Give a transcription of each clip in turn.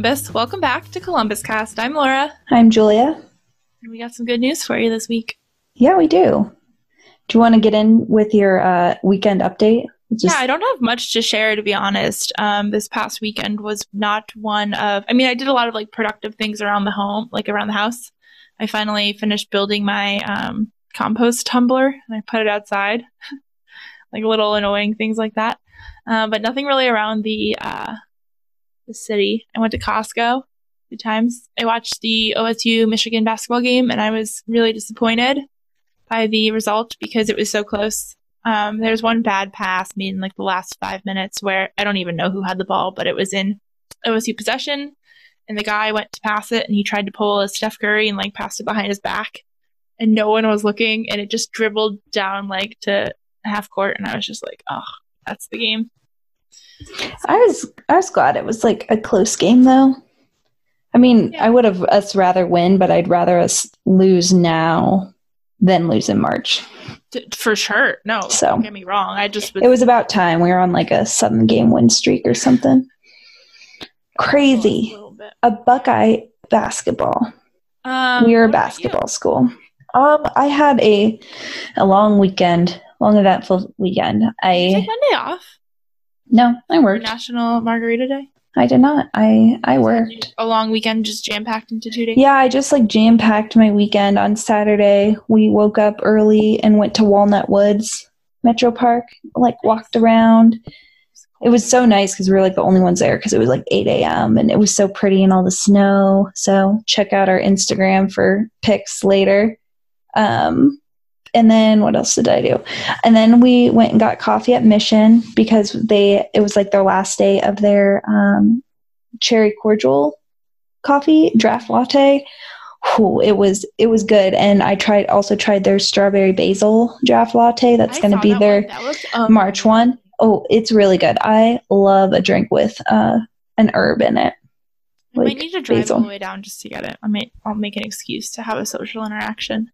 Columbus. Welcome back to Columbus Cast. I'm Laura. I'm Julia. And we got some good news for you this week. Yeah, we do. Do you want to get in with your uh, weekend update? Just- yeah, I don't have much to share to be honest. Um, this past weekend was not one of. I mean, I did a lot of like productive things around the home, like around the house. I finally finished building my um, compost tumbler and I put it outside, like little annoying things like that. Uh, but nothing really around the uh, the city. I went to Costco two times. I watched the OSU Michigan basketball game and I was really disappointed by the result because it was so close. Um, there's one bad pass made in like the last five minutes where I don't even know who had the ball, but it was in OSU possession. And the guy went to pass it and he tried to pull a Steph Curry and like passed it behind his back. And no one was looking and it just dribbled down like to half court. And I was just like, oh, that's the game. I was I was glad it was like a close game though. I mean, yeah. I would have us rather win, but I'd rather us lose now than lose in March. For sure. No, so, don't get me wrong. I just was- It was about time. We were on like a seven game win streak or something. Crazy. A, a Buckeye basketball. Um, we were a basketball school. Um, I had a a long weekend, long eventful weekend. I take Monday off. No, I worked. National Margarita Day. I did not. I I worked. A long weekend just jam packed into two days. Yeah, I just like jam packed my weekend on Saturday. We woke up early and went to Walnut Woods Metro Park. Like walked around. It was so nice because we were like the only ones there because it was like 8 a.m. and it was so pretty and all the snow. So check out our Instagram for pics later. Um, and then what else did I do? And then we went and got coffee at Mission because they it was like their last day of their um, cherry cordial coffee draft latte. Ooh, it was it was good, and I tried also tried their strawberry basil draft latte. That's going to be their um, March one. Oh, it's really good. I love a drink with uh, an herb in it. I might need to drive basil. all the way down just to get it. I might I'll make an excuse to have a social interaction.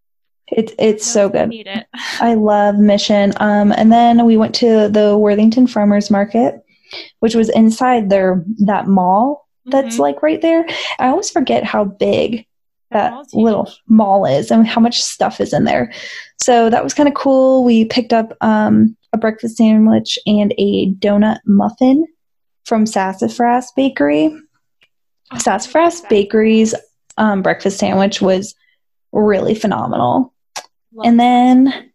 It's it's so good. Need it. I love Mission. Um, and then we went to the Worthington Farmers Market, which was inside their that mall that's mm-hmm. like right there. I always forget how big that, that little mall is and how much stuff is in there. So that was kind of cool. We picked up um, a breakfast sandwich and a donut muffin from Sassafras Bakery. Oh, Sassafras Bakery's um, breakfast sandwich was really phenomenal and then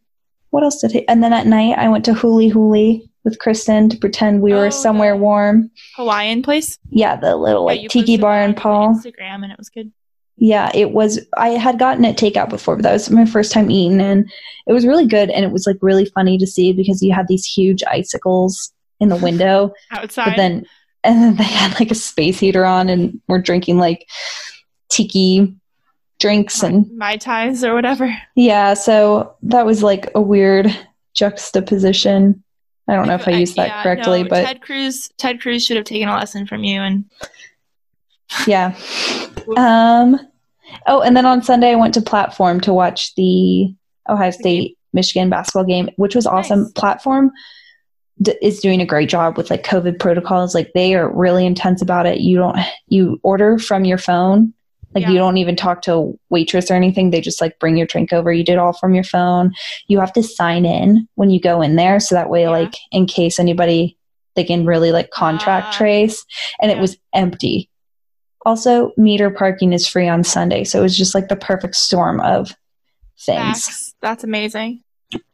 what else did he? And then at night, I went to Huli Huli with Kristen to pretend we were oh, somewhere warm. Hawaiian place. Yeah, the little like tiki bar in Paul. Instagram, and it was good. Yeah, it was. I had gotten it takeout before, but that was my first time eating, and it was really good. And it was like really funny to see because you had these huge icicles in the window outside. But then, and then they had like a space heater on, and we're drinking like tiki drinks and mai tais or whatever. Yeah, so that was like a weird juxtaposition. I don't know if I used that yeah, correctly, no, but Ted Cruz Ted Cruz should have taken a lesson from you and Yeah. um oh, and then on Sunday I went to platform to watch the Ohio State Michigan basketball game, which was awesome. Nice. Platform d- is doing a great job with like COVID protocols. Like they are really intense about it. You don't you order from your phone like yeah. you don't even talk to a waitress or anything. They just like bring your drink over. You did all from your phone. You have to sign in when you go in there. So that way, yeah. like in case anybody, they can really like contract uh, trace. And yeah. it was empty. Also, meter parking is free on Sunday. So it was just like the perfect storm of things. That's, that's amazing.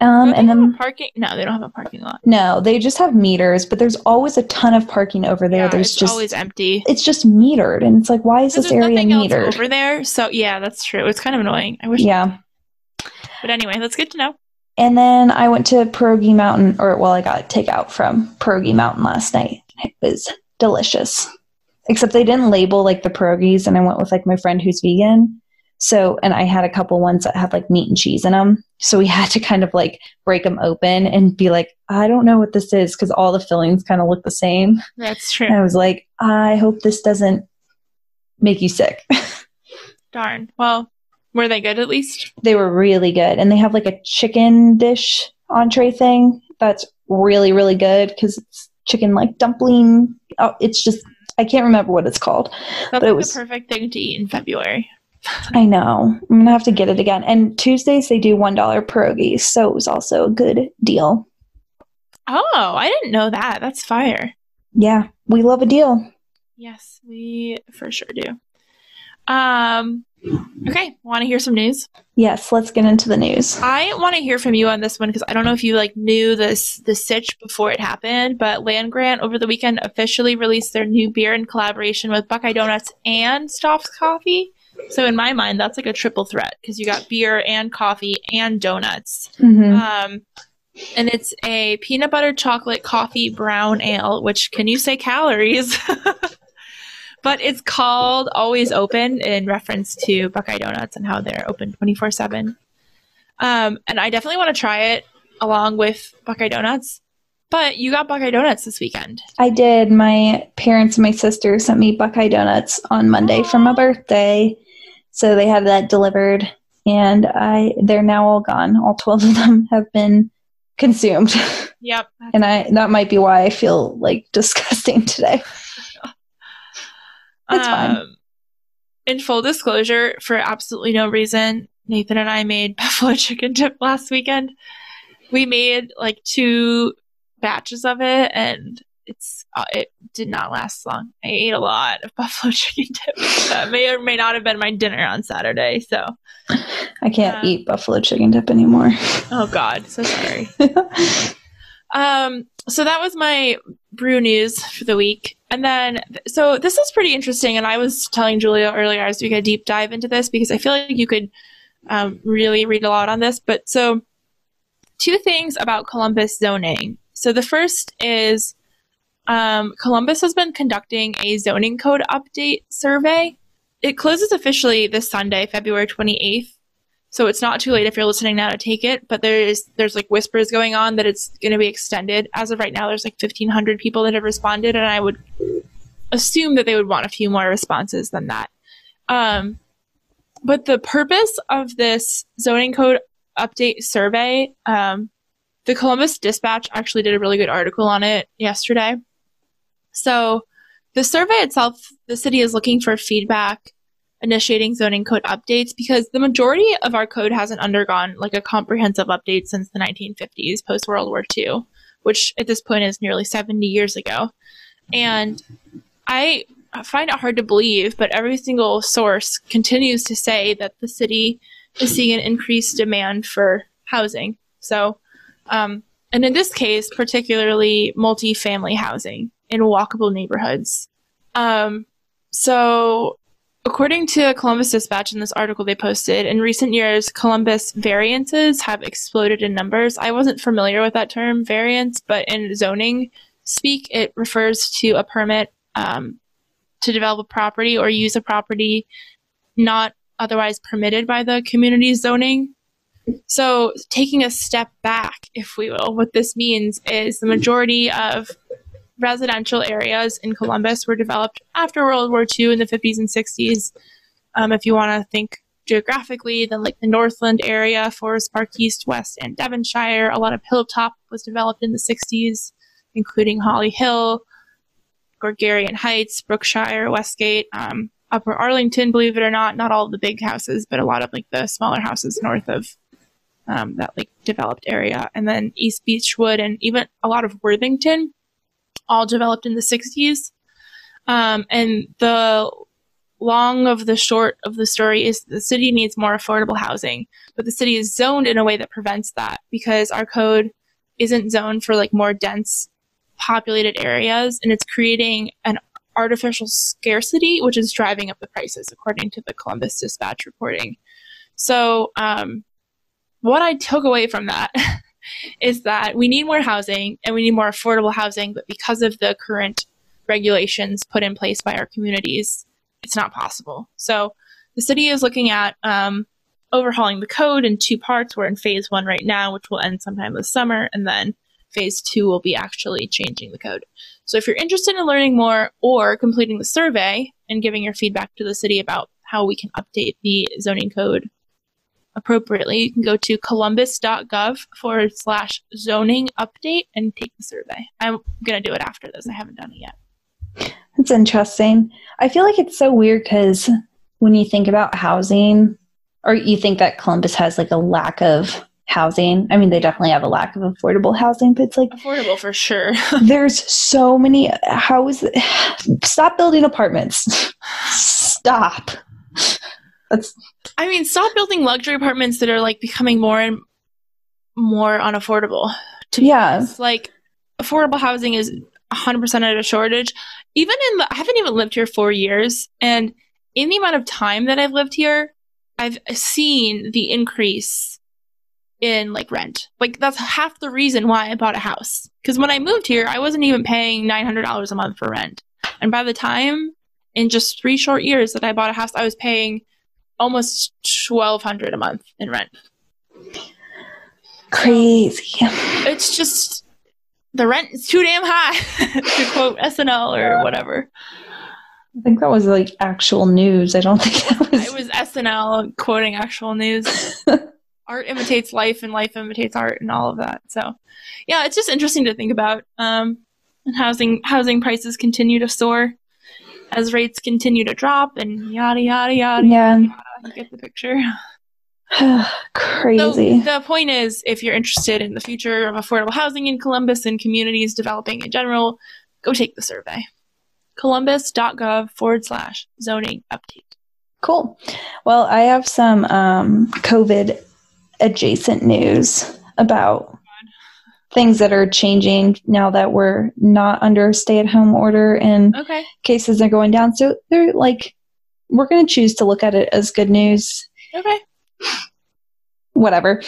Um, and then parking. No, they don't have a parking lot. No, they just have meters, but there's always a ton of parking over there. Yeah, there's just always empty. It's just metered, and it's like, why is this area metered over there? So yeah, that's true. It's kind of annoying. I wish. Yeah. But anyway, that's good to know. And then I went to Pierogi Mountain, or well, I got takeout from Pierogi Mountain last night. It was delicious, except they didn't label like the pierogies, and I went with like my friend who's vegan. So, and I had a couple ones that had like meat and cheese in them. So we had to kind of like break them open and be like, I don't know what this is because all the fillings kind of look the same. That's true. And I was like, I hope this doesn't make you sick. Darn. Well, were they good at least? They were really good. And they have like a chicken dish entree thing that's really, really good because it's chicken like dumpling. Oh, it's just I can't remember what it's called. That's but like it was- the perfect thing to eat in February. I know. I'm gonna have to get it again. And Tuesdays they do one dollar pierogies, so it was also a good deal. Oh, I didn't know that. That's fire. Yeah, we love a deal. Yes, we for sure do. Um, okay, want to hear some news? Yes, let's get into the news. I want to hear from you on this one because I don't know if you like knew this the sitch before it happened, but Land Grant over the weekend officially released their new beer in collaboration with Buckeye Donuts and Stauf's Coffee. So in my mind, that's like a triple threat because you got beer and coffee and donuts. hmm Um, and it's a peanut butter chocolate coffee brown ale, which can you say calories? but it's called Always Open in reference to Buckeye Donuts and how they're open 24 7. Um, and I definitely want to try it along with Buckeye Donuts. But you got Buckeye Donuts this weekend. I did. My parents and my sister sent me Buckeye Donuts on Monday for my birthday. So they had that delivered and I they're now all gone. All 12 of them have been consumed. Yep. and I that might be why I feel like disgusting today. That's fine. Um, In full disclosure, for absolutely no reason, Nathan and I made buffalo chicken dip last weekend. We made like two batches of it, and it's uh, it did not last long. I ate a lot of buffalo chicken dip. That may or may not have been my dinner on Saturday. So, I can't eat buffalo chicken dip anymore. oh god, so sorry. Um, so that was my brew news for the week. And then, so this is pretty interesting. And I was telling Julia earlier as we a deep dive into this because I feel like you could um, really read a lot on this. But so, two things about Columbus zoning. So the first is um, Columbus has been conducting a zoning code update survey. It closes officially this Sunday, February 28th. So it's not too late if you're listening now to take it, but there's there's like whispers going on that it's going to be extended. As of right now, there's like 1,500 people that have responded, and I would assume that they would want a few more responses than that. Um, but the purpose of this zoning code update survey, um, the Columbus Dispatch actually did a really good article on it yesterday. So the survey itself, the city is looking for feedback initiating zoning code updates because the majority of our code hasn't undergone like a comprehensive update since the 1950s, post World War II, which at this point is nearly 70 years ago. And I find it hard to believe, but every single source continues to say that the city is seeing an increased demand for housing. So, um, and in this case, particularly multi-family housing in walkable neighborhoods. Um, so According to Columbus Dispatch in this article they posted, in recent years, Columbus variances have exploded in numbers. I wasn't familiar with that term, variance, but in zoning speak, it refers to a permit um, to develop a property or use a property not otherwise permitted by the community zoning. So, taking a step back, if we will, what this means is the majority of residential areas in Columbus were developed after World War II in the 50s and 60s. Um, if you want to think geographically, then like the Northland area, Forest Park East, West, and Devonshire. A lot of Hilltop was developed in the 60s, including Holly Hill, Georgian Heights, Brookshire, Westgate, um, Upper Arlington, believe it or not, not all the big houses, but a lot of like the smaller houses north of um, that like developed area. And then East Beechwood and even a lot of Worthington all developed in the 60s. Um, and the long of the short of the story is the city needs more affordable housing, but the city is zoned in a way that prevents that because our code isn't zoned for like more dense populated areas and it's creating an artificial scarcity, which is driving up the prices, according to the Columbus Dispatch reporting. So, um, what I took away from that is that we need more housing and we need more affordable housing, but because of the current regulations put in place by our communities, it's not possible. So the city is looking at um, overhauling the code in two parts. We're in phase one right now, which will end sometime this summer, and then phase two will be actually changing the code. So if you're interested in learning more or completing the survey and giving your feedback to the city about how we can update the zoning code appropriately, you can go to columbus.gov forward slash zoning update and take the survey. I'm going to do it after this. I haven't done it yet. It's interesting. I feel like it's so weird because when you think about housing, or you think that Columbus has like a lack of housing. I mean, they definitely have a lack of affordable housing, but it's like affordable for sure. there's so many. How is it? Stop building apartments. Stop. That's. I mean, stop building luxury apartments that are like becoming more and more unaffordable. To Yeah. Like affordable housing is 100% at a shortage. Even in the, I haven't even lived here four years, and in the amount of time that I've lived here, I've seen the increase in like rent. Like that's half the reason why I bought a house. Because when I moved here, I wasn't even paying $900 a month for rent, and by the time in just three short years that I bought a house, I was paying almost 1200 a month in rent. Crazy. It's just the rent is too damn high to quote SNL or whatever. I think that was like actual news. I don't think that was. It was SNL quoting actual news. art imitates life and life imitates art and all of that. So, yeah, it's just interesting to think about. Um, and housing housing prices continue to soar as rates continue to drop and yada yada yada. yeah. yada. You get the picture. Crazy. So the point is, if you're interested in the future of affordable housing in Columbus and communities developing in general, go take the survey. Columbus.gov forward slash zoning update. Cool. Well, I have some um, COVID adjacent news about things that are changing now that we're not under stay at home order and Okay. cases are going down. So they're like, we're going to choose to look at it as good news. Okay. Whatever.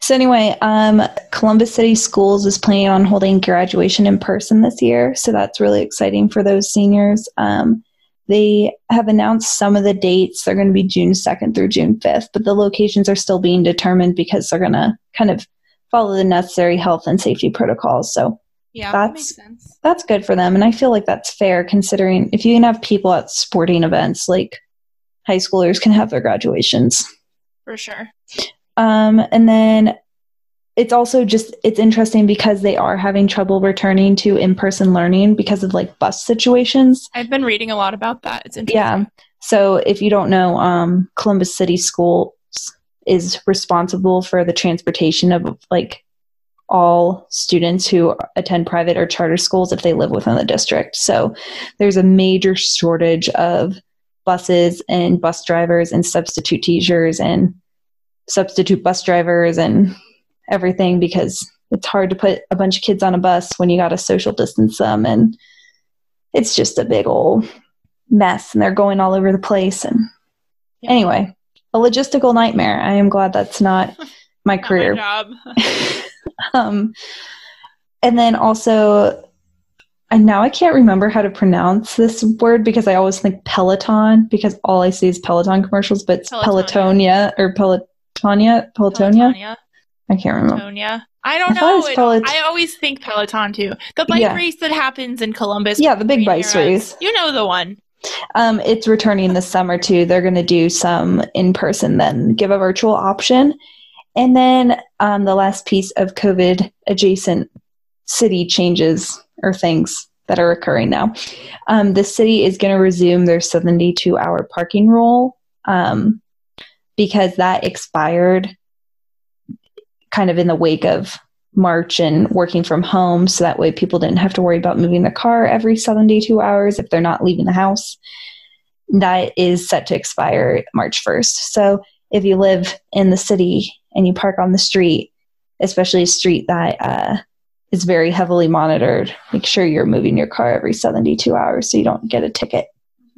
So anyway, um, Columbus City Schools is planning on holding graduation in person this year, so that's really exciting for those seniors. Um, they have announced some of the dates. They're going to be June 2nd through June 5th, but the locations are still being determined because they're going to kind of follow the necessary health and safety protocols. So Yeah, that That's- makes sense. that's good for them. And I feel like that's fair considering if you can have people at sporting events, like high schoolers can have their graduations. For sure. Um, and then it's also just it's interesting because they are having trouble returning to in-person learning because of like bus situations. I've been reading a lot about that. It's interesting. Yeah. So if you don't know, um, Columbus City Schools is responsible for the transportation of like all students who attend private or charter schools if they live within the district. So there's a major shortage of buses and bus drivers and substitute teachers and substitute bus drivers and everything because it's hard to put a bunch of kids on a bus when you got to social distance them and it's just a big old mess and they're going all over the place and Yeah. anyway a logistical nightmare i am glad that's not my Not my career job. um and then also and now i can't remember how to pronounce this word because i always think peloton because all i see is peloton commercials but it's Pelotonia. pelotonia or pelotonia pelotonia Pelotonia. i can't remember Pelotonia. I don't I know. It- Pelot- I always think Peloton too. The bike Yeah. race that happens in Columbus. Yeah, the big bike race. You know the one. Um, it's returning this summer too. They're going to do some in person, then give a virtual option. And then um, the last piece of COVID adjacent city changes or things that are occurring now. Um, the city is going to resume their 72 hour parking rule um, because that expired kind of in the wake of March and working from home. So that way people didn't have to worry about moving the car every 72 hours if they're not leaving the house. That is set to expire March 1st. So if you live in the city and you park on the street, especially a street that uh, is very heavily monitored, make sure you're moving your car every 72 hours so you don't get a ticket.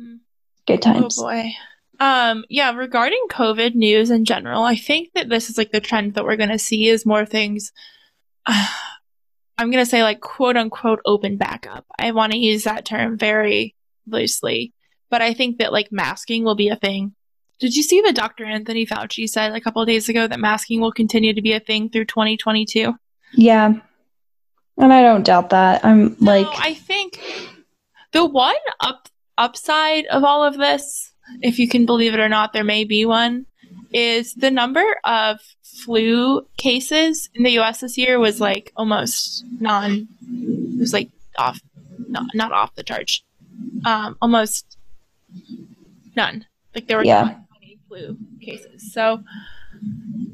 Mhm. Good times. Oh boy. Um, yeah, regarding COVID news in general, I think that this is like the trend that we're going to see is more things. I'm going to say like quote unquote open back up. I want to use that term very loosely, but I think that like masking will be a thing. Did you see that Dr. Anthony Fauci said a couple of days ago that masking will continue to be a thing through 2022? Yeah. And I don't doubt that. I'm like, I think the one up upside of all of this, if you can believe it or not, there may be one, is the number of flu cases in the U.S. this year was like almost non. It was like off, not not off the charts. um, almost none. Like there were Yeah. not any flu cases. So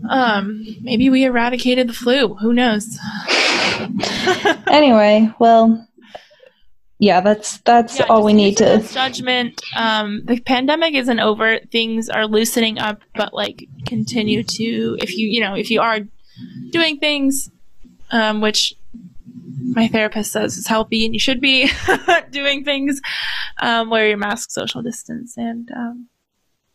um, maybe we eradicated the flu. Who knows? Anyway, well, yeah, that's that's Yeah, all we need to. judgment. Um, the pandemic isn't over. Things are loosening up, but like continue to if you you know if you are doing things, um, which my therapist says is healthy and you should be doing things, um, wear your mask, social distance, and um,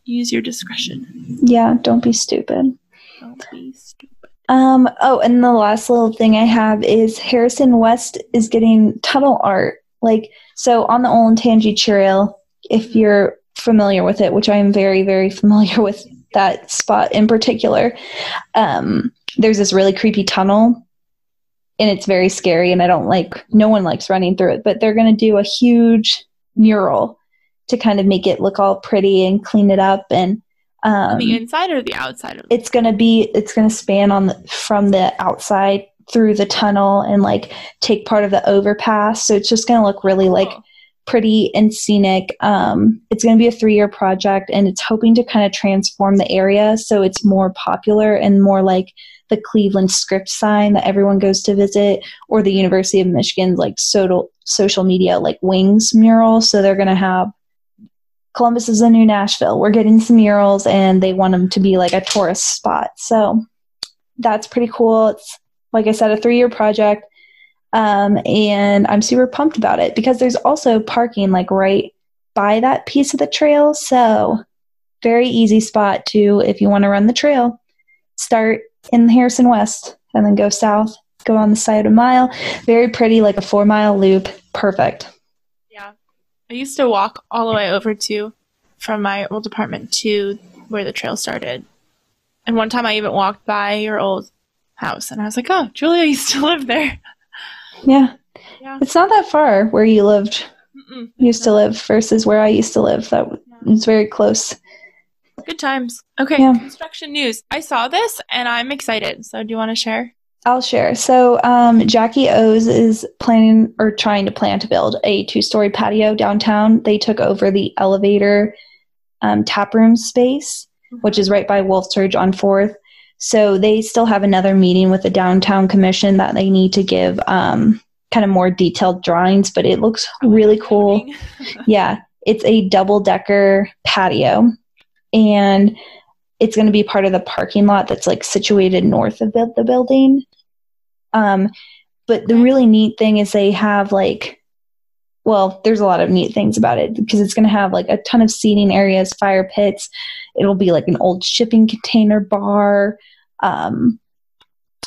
use your discretion. Yeah, don't be stupid. Don't be stupid. Um. Oh, and the last little thing I have is Harrison West is getting tunnel art. Like so on the Olentangy Trail, if you're familiar with it, which I am very very familiar with that spot in particular. Um, there's this really creepy tunnel, and it's very scary, and I don't like. No one likes running through it, but they're gonna do a huge mural to kind of make it look all pretty and clean it up and. Um, On the inside or the outside of the it's going to be it's going to span on the, from the outside through the tunnel and like take part of the overpass so it's just going to look really like Cool. pretty and scenic um, it's going to be a three year project and it's hoping to kind of transform the area so it's more popular and more like the cleveland script sign that everyone goes to visit or the university of michigan's like social social media like wings mural so they're going to have Columbus is the new Nashville. We're getting some murals and they want them to be like a tourist spot. So that's pretty cool. It's, like I said, a three year project. Um, and I'm super pumped about it because there's also parking like right by that piece of the trail. So very easy spot to, if you want to run the trail, start in Harrison West and then go south, go on the side a mile. Very pretty, like a four mile loop. Perfect. Yeah. I used to walk all the way over to from my old apartment to where the trail started. And one time I even walked by your old house and I was like, oh, Julia used to live there. Yeah. Yeah. It's not that far where you lived Mm-mm. used to live versus where I used to live. That was very close. Good times. Okay, Yeah. construction news. I saw this and I'm excited. So do you want to share? I'll share. So, um, Jackie O's is planning or trying to plan to build a two story patio downtown. They took over the elevator um, tap room space, which is right by Wolf's Ridge on 4th. So, they still have another meeting with the downtown commission that they need to give um, kind of more detailed drawings, but it looks really cool. yeah, it's a double decker patio, and it's going to be part of the parking lot that's like situated north of the, the building. Um, but the really neat thing is they have like, well, there's a lot of neat things about it because it's going to have like a ton of seating areas, fire pits. It'll be like an old shipping container bar, um,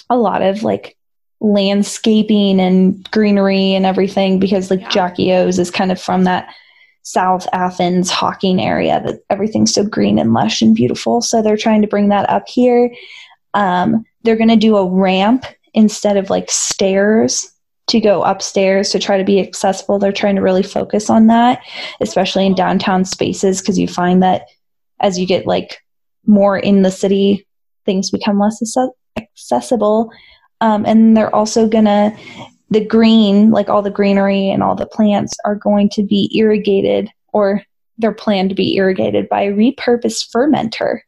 a lot of like landscaping and greenery and everything because like Yeah. Jackie O's is kind of from that South Athens Hocking area that everything's so green and lush and beautiful. So they're trying to bring that up here. Um, they're going to do a ramp instead of like stairs to go upstairs to try to be accessible. They're trying to really focus on that, especially in downtown spaces, because you find that as you get like more in the city, things become less accessible. Um, and they're also going to the green, like all the greenery and all the plants, are going to be irrigated or they're planned to be irrigated by a repurposed fermenter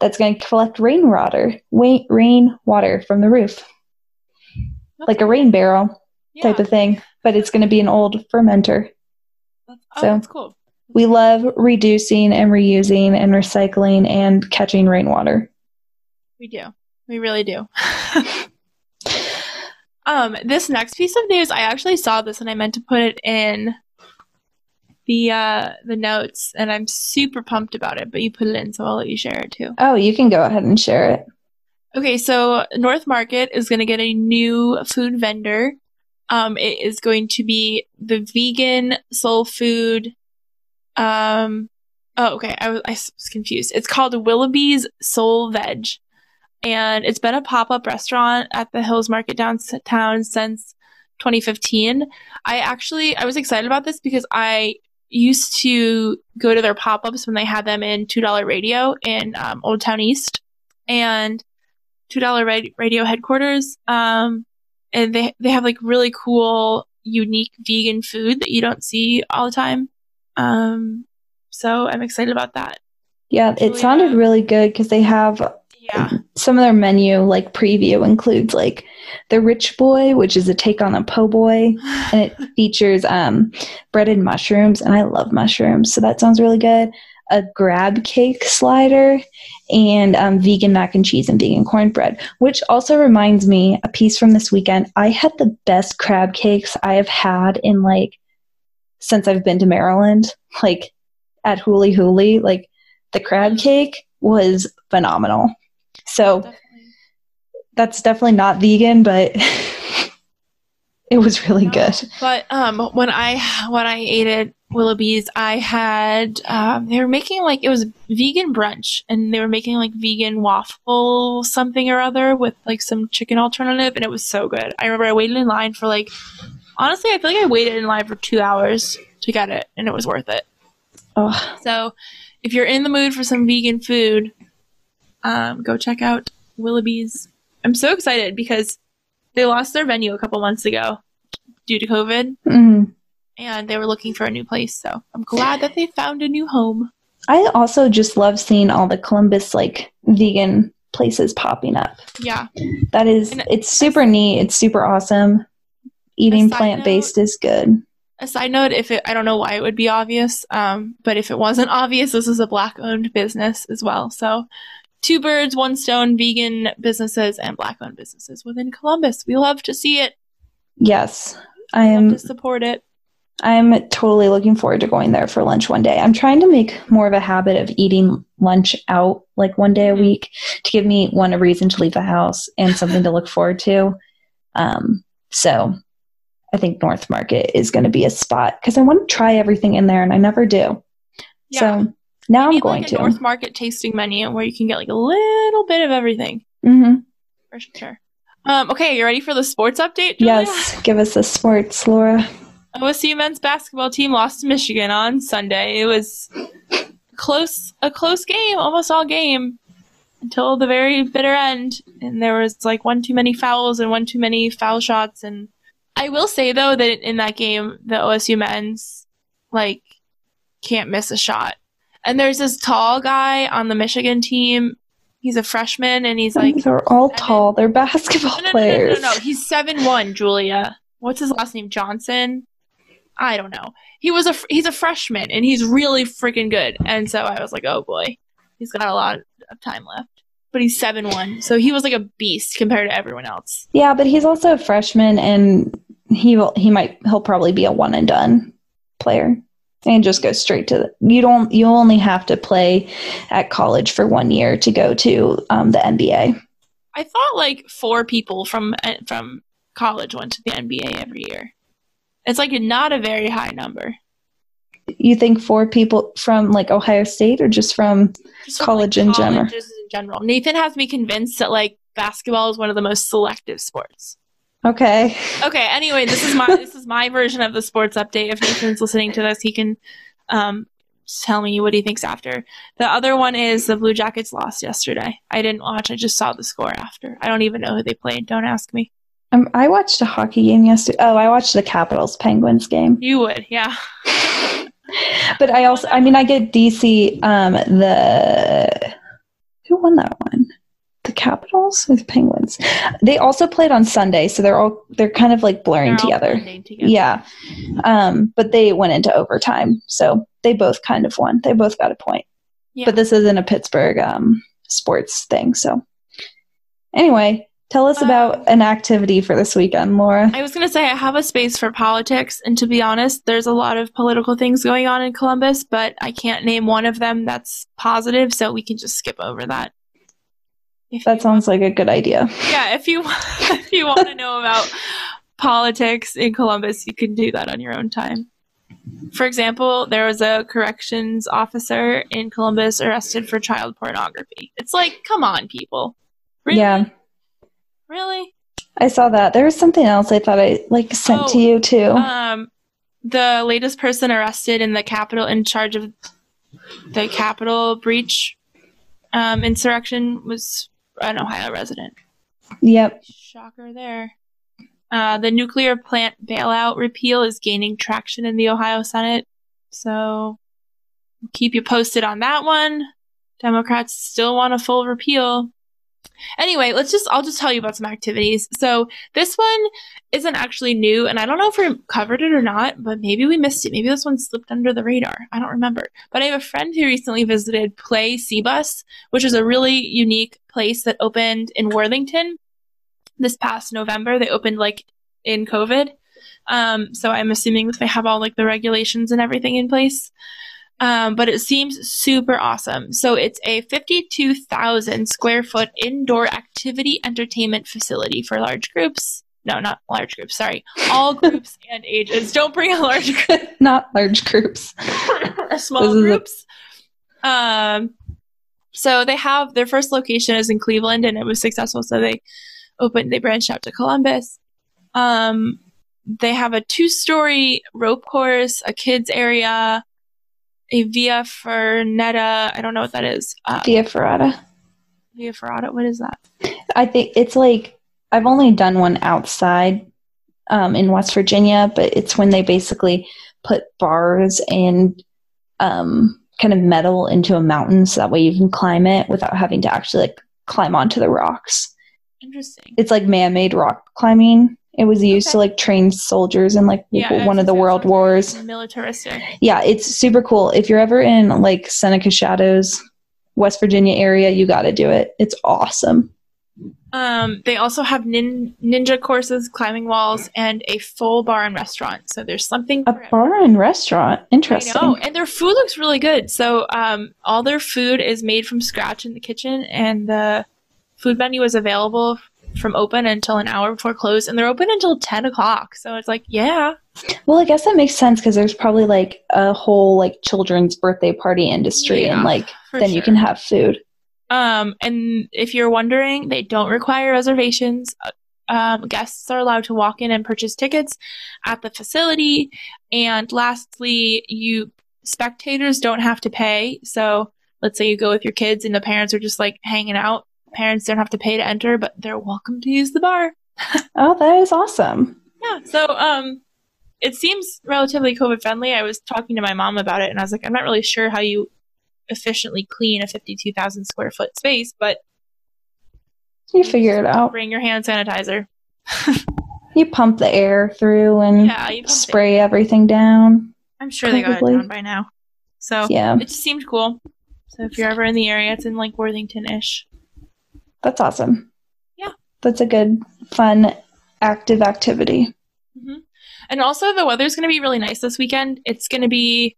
that's going to collect rainwater, wa- rain water from the roof, like a rain barrel yeah. type of thing. But it's going to be an old fermenter. That's, oh, so- that's cool. We love reducing and reusing and recycling and catching rainwater. We do. We really do. um, this next piece of news, I actually saw this and I meant to put it in the uh the notes and I'm super pumped about it, but you put it in, so I'll let you share it too. Oh, you can go ahead and share it. Okay, so North Market is going to get a new food vendor. Um, it is going to be the vegan soul food. Um, oh, okay, I was, I was confused. It's called Willoughby's Soul Veg, and it's been a pop up restaurant at the Hills Market downtown since 2015. I actually I was excited about this because I used to go to their pop ups when they had them in Two Dollar Radio in um, Old Town East, and Two Dollar Radio headquarters. Um, and they they have like really cool unique vegan food that you don't see all the time. Um, so I'm excited about that. Yeah, it sounded really good because they have Yeah. some of their menu like preview includes like the rich boy, which is a take on a po' boy, and it features um breaded mushrooms, and I love mushrooms, so that sounds really good. A grab cake slider and um, vegan mac and cheese and vegan cornbread, which also reminds me a piece from this weekend. I had the best crab cakes I have had in like since I've been to Maryland, like at Huli Huli. Like the crab cake was phenomenal. So Definitely. that's definitely not vegan, but it was really No. good. But um, when I when I ate at Willoughby's, I had um, they were making like it was vegan brunch, and they were making like vegan waffle something or other with like some chicken alternative, and it was so good. I remember I waited in line for like honestly, I feel like I waited in line for two hours to get it, and it was worth it. Oh, So if you're in the mood for some vegan food, um, go check out Willoughby's. I'm so excited because they lost their venue a couple months ago due to COVID mm. and they were looking for a new place. So I'm glad that they found a new home. I also just love seeing all the Columbus like vegan places popping up. Yeah. That is, And it's super neat. It's super awesome. Eating plant based is good. A side note, if it, I don't know why it would be obvious, um, but if it wasn't obvious, this is a black owned business as well. So two birds, one stone, vegan businesses and black owned businesses within Columbus. We love to see it. Yes, I am. to support it. I'm totally looking forward to going there for lunch one day. I'm trying to make more of a habit of eating lunch out like one day a Mhm. week to give me one a reason to leave the house and something to look forward to. Um, so I think North Market is going to be a spot because I want to try everything in there and I never do. Yeah. So now I'm going like a to. North Market tasting menu where you can get like a little bit of everything hmm for sure. Um, okay, you ready for the sports update? Julia? Yes, give us the sports, Laura. OSU men's basketball team lost to Michigan on Sunday. It was close, a close game, almost all game until the very bitter end. And there was like one too many fouls and one too many foul shots. And I will say though that in that game, the OSU men's like can't miss a shot. And there's this tall guy on the Michigan team. He's a freshman and he's like They're all Seven- tall. They're basketball no, no, no, no, players. no, no, He's seven one, Julia. What's his last name? Johnson. I don't know. He was a he's a freshman and he's really freaking good. And so I was like, oh boy, he's got a lot of time left. But he's seven one, so he was like a beast compared to everyone else. Yeah, but he's also a freshman, and he will. He might. He'll probably be a one and done player, and just go straight to. The, you don't. You only have to play at college for one year to go to um, the NBA. I thought like four people from from college went to the NBA every year. It's like not a very high number. You think four people from like Ohio State, or just from? Just from, College in general. in general. Nathan has me convinced that like basketball is one of the most selective sports. Okay. Okay. Anyway, this is my this is my version of the sports update. If Nathan's listening to this, he can um, tell me what he thinks after. The other one is the Blue Jackets lost yesterday. I didn't watch. I just saw the score after. I don't even know who they played. Don't ask me. Um, I watched a hockey game yesterday. Oh, I watched the Capitals Penguins game. You would, yeah. But I also, I mean, I get DC. Um, the who won that one? The Capitals or the Penguins? They also played on Sunday, so they're all they're kind of like blurring together. together. Yeah, um, but they went into overtime, so they both kind of won. They both got a point. Yeah. But this isn't a Pittsburgh um, sports thing, so anyway, tell us Um, about an activity for this weekend, Laura. I was going to say I have a space for politics, and to be honest, there's a lot of political things going on in Columbus, but I can't name one of them that's positive, so we can just skip over that. If That sounds like a good idea. yeah, if you if you want to know about politics in Columbus, you can do that on your own time. For example, there was a corrections officer in Columbus arrested for child pornography. It's like, come on, people. Really? Yeah. Really? I saw that. There was something else I thought I like sent to Oh, you too. Um, the latest person arrested in the Capitol in charge of the Capitol breach um, insurrection was an Ohio resident. yep. Shocker there. Uh, the nuclear plant bailout repeal is gaining traction in the Ohio Senate. So we'll keep you posted on that one. Democrats still want a full repeal. Anyway, let's just, I'll just tell you about some activities. So this one isn't actually new, and I don't know if we covered it or not, but maybe we missed it. Maybe this one slipped under the radar. I don't remember. But I have a friend who recently visited Play Cbus, which is a really unique place that opened in Worthington this past November. They opened like in COVID. Um, so I'm assuming that they have all like the regulations and everything in place. Um, but it seems super awesome. So it's a 52,000 square foot indoor activity entertainment facility for large groups. No, not large groups. Sorry, all groups and ages. Don't bring a large group. Not large groups. small is a- groups. Um, so they have their first location is in Cleveland, and it was successful. So they opened, they branched out to Columbus. Um, they have a two-story rope course, a kids area, a Via Fernetta. I don't know what that is. Uh, Via Ferrata. Via Ferrata. What is that? I think it's like I've only done one outside um, in West Virginia, but it's when they basically put bars and um, kind of metal into a mountain, so that way you can climb it without having to actually like climb onto the rocks. Interesting. It's like man-made rock climbing. It was used to like train soldiers in like Yeah, one of the world wars. Militaristic. Yeah, it's super cool. If you're ever in like Seneca Shadows, West Virginia area, you got to do it. It's awesome. Um, they also have nin- ninja courses, climbing walls, and a full bar and restaurant. So there's something A bar and restaurant. Interesting. I know, and their food looks really good. So, um, all their food is made from scratch in the kitchen, and the food menu is available from open until an hour before close, and they're open until ten o'clock. So it's like, yeah, Well, I guess that makes sense because there's probably like a whole like children's birthday party industry, Yeah, and like then you can have food. Um, and if you're wondering, they don't require reservations. Uh, Um, guests are allowed to walk in and purchase tickets at the facility. And lastly, you spectators don't have to pay. So let's say you go with your kids and the parents are just like hanging out. Parents don't have to pay to enter, but they're welcome to use the bar. Oh, that is awesome. Yeah. So um, it seems relatively COVID friendly. I was talking to my mom about it, and I was like, I'm not really sure how you efficiently clean a 52,000 square foot space, but You figure it out. bring your hand sanitizer. You pump the air through and Yeah, you spray everything down. I'm sure they got probably. it done by now. So Yeah, it just seemed cool. So if you're ever in the area, it's in like Worthington ish. That's awesome. Yeah. That's a good, fun, active activity. hmm And also, the weather's going to be really nice this weekend. It's going to be,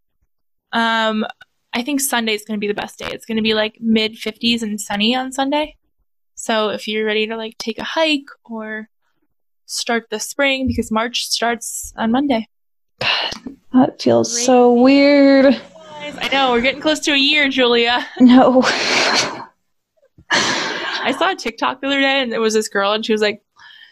um, I think Sunday's going to be the best day. It's going to be like mid 50s and sunny on Sunday. So if you're ready to like take a hike or start the spring, because March starts on Monday. That feels so weird. I know we're getting close to a year, Julia. No. I saw a TikTok the other day, and there was this girl, and she was like,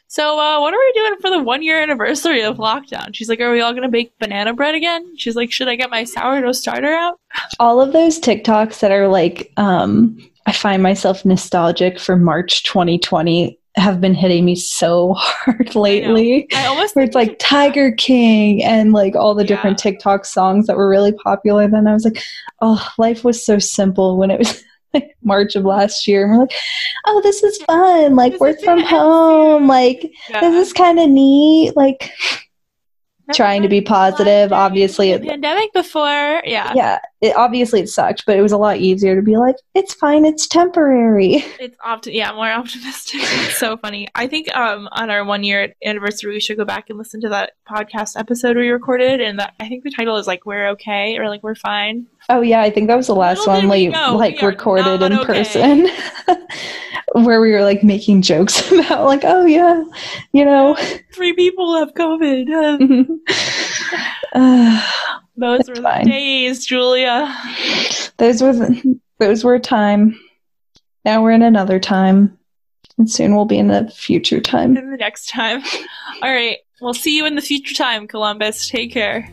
"So, uh, what are we doing for the one year anniversary of lockdown?" She's like, "Are we all gonna bake banana bread again?" She's like, "Should I get my sourdough starter out?" all of those TikToks that are like, um, I find myself nostalgic for March 2020 have been hitting me so hard lately. I almost Where it's like Tiger King and like all the Yeah. different TikTok songs that were really popular then. I was like, oh, life was so simple when it was like March of last year. And we're like, oh, this is fun. Like This work from home. Like Yeah. this is kind of neat. Like trying to be positive. Obviously, it, pandemic before. Yeah, yeah, it, obviously it sucked, but it was a lot easier to be like, it's fine, it's temporary. it's opt- yeah more optimistic. It's so funny. I think um on our one year anniversary, we should go back and listen to that podcast episode we recorded, and that I think the title is like "We're Okay" or like "We're Fine." Oh yeah, I think that was the last Little one we know, like we recorded in okay. person, where we were like making jokes about like, oh yeah, you know. Three people have COVID. Uh, Those were the days, Julia. those were the, those were a time. Now we're in another time, and soon we'll be in the future time. In the next time. All right. We'll see you in the future time, Columbus. Take care.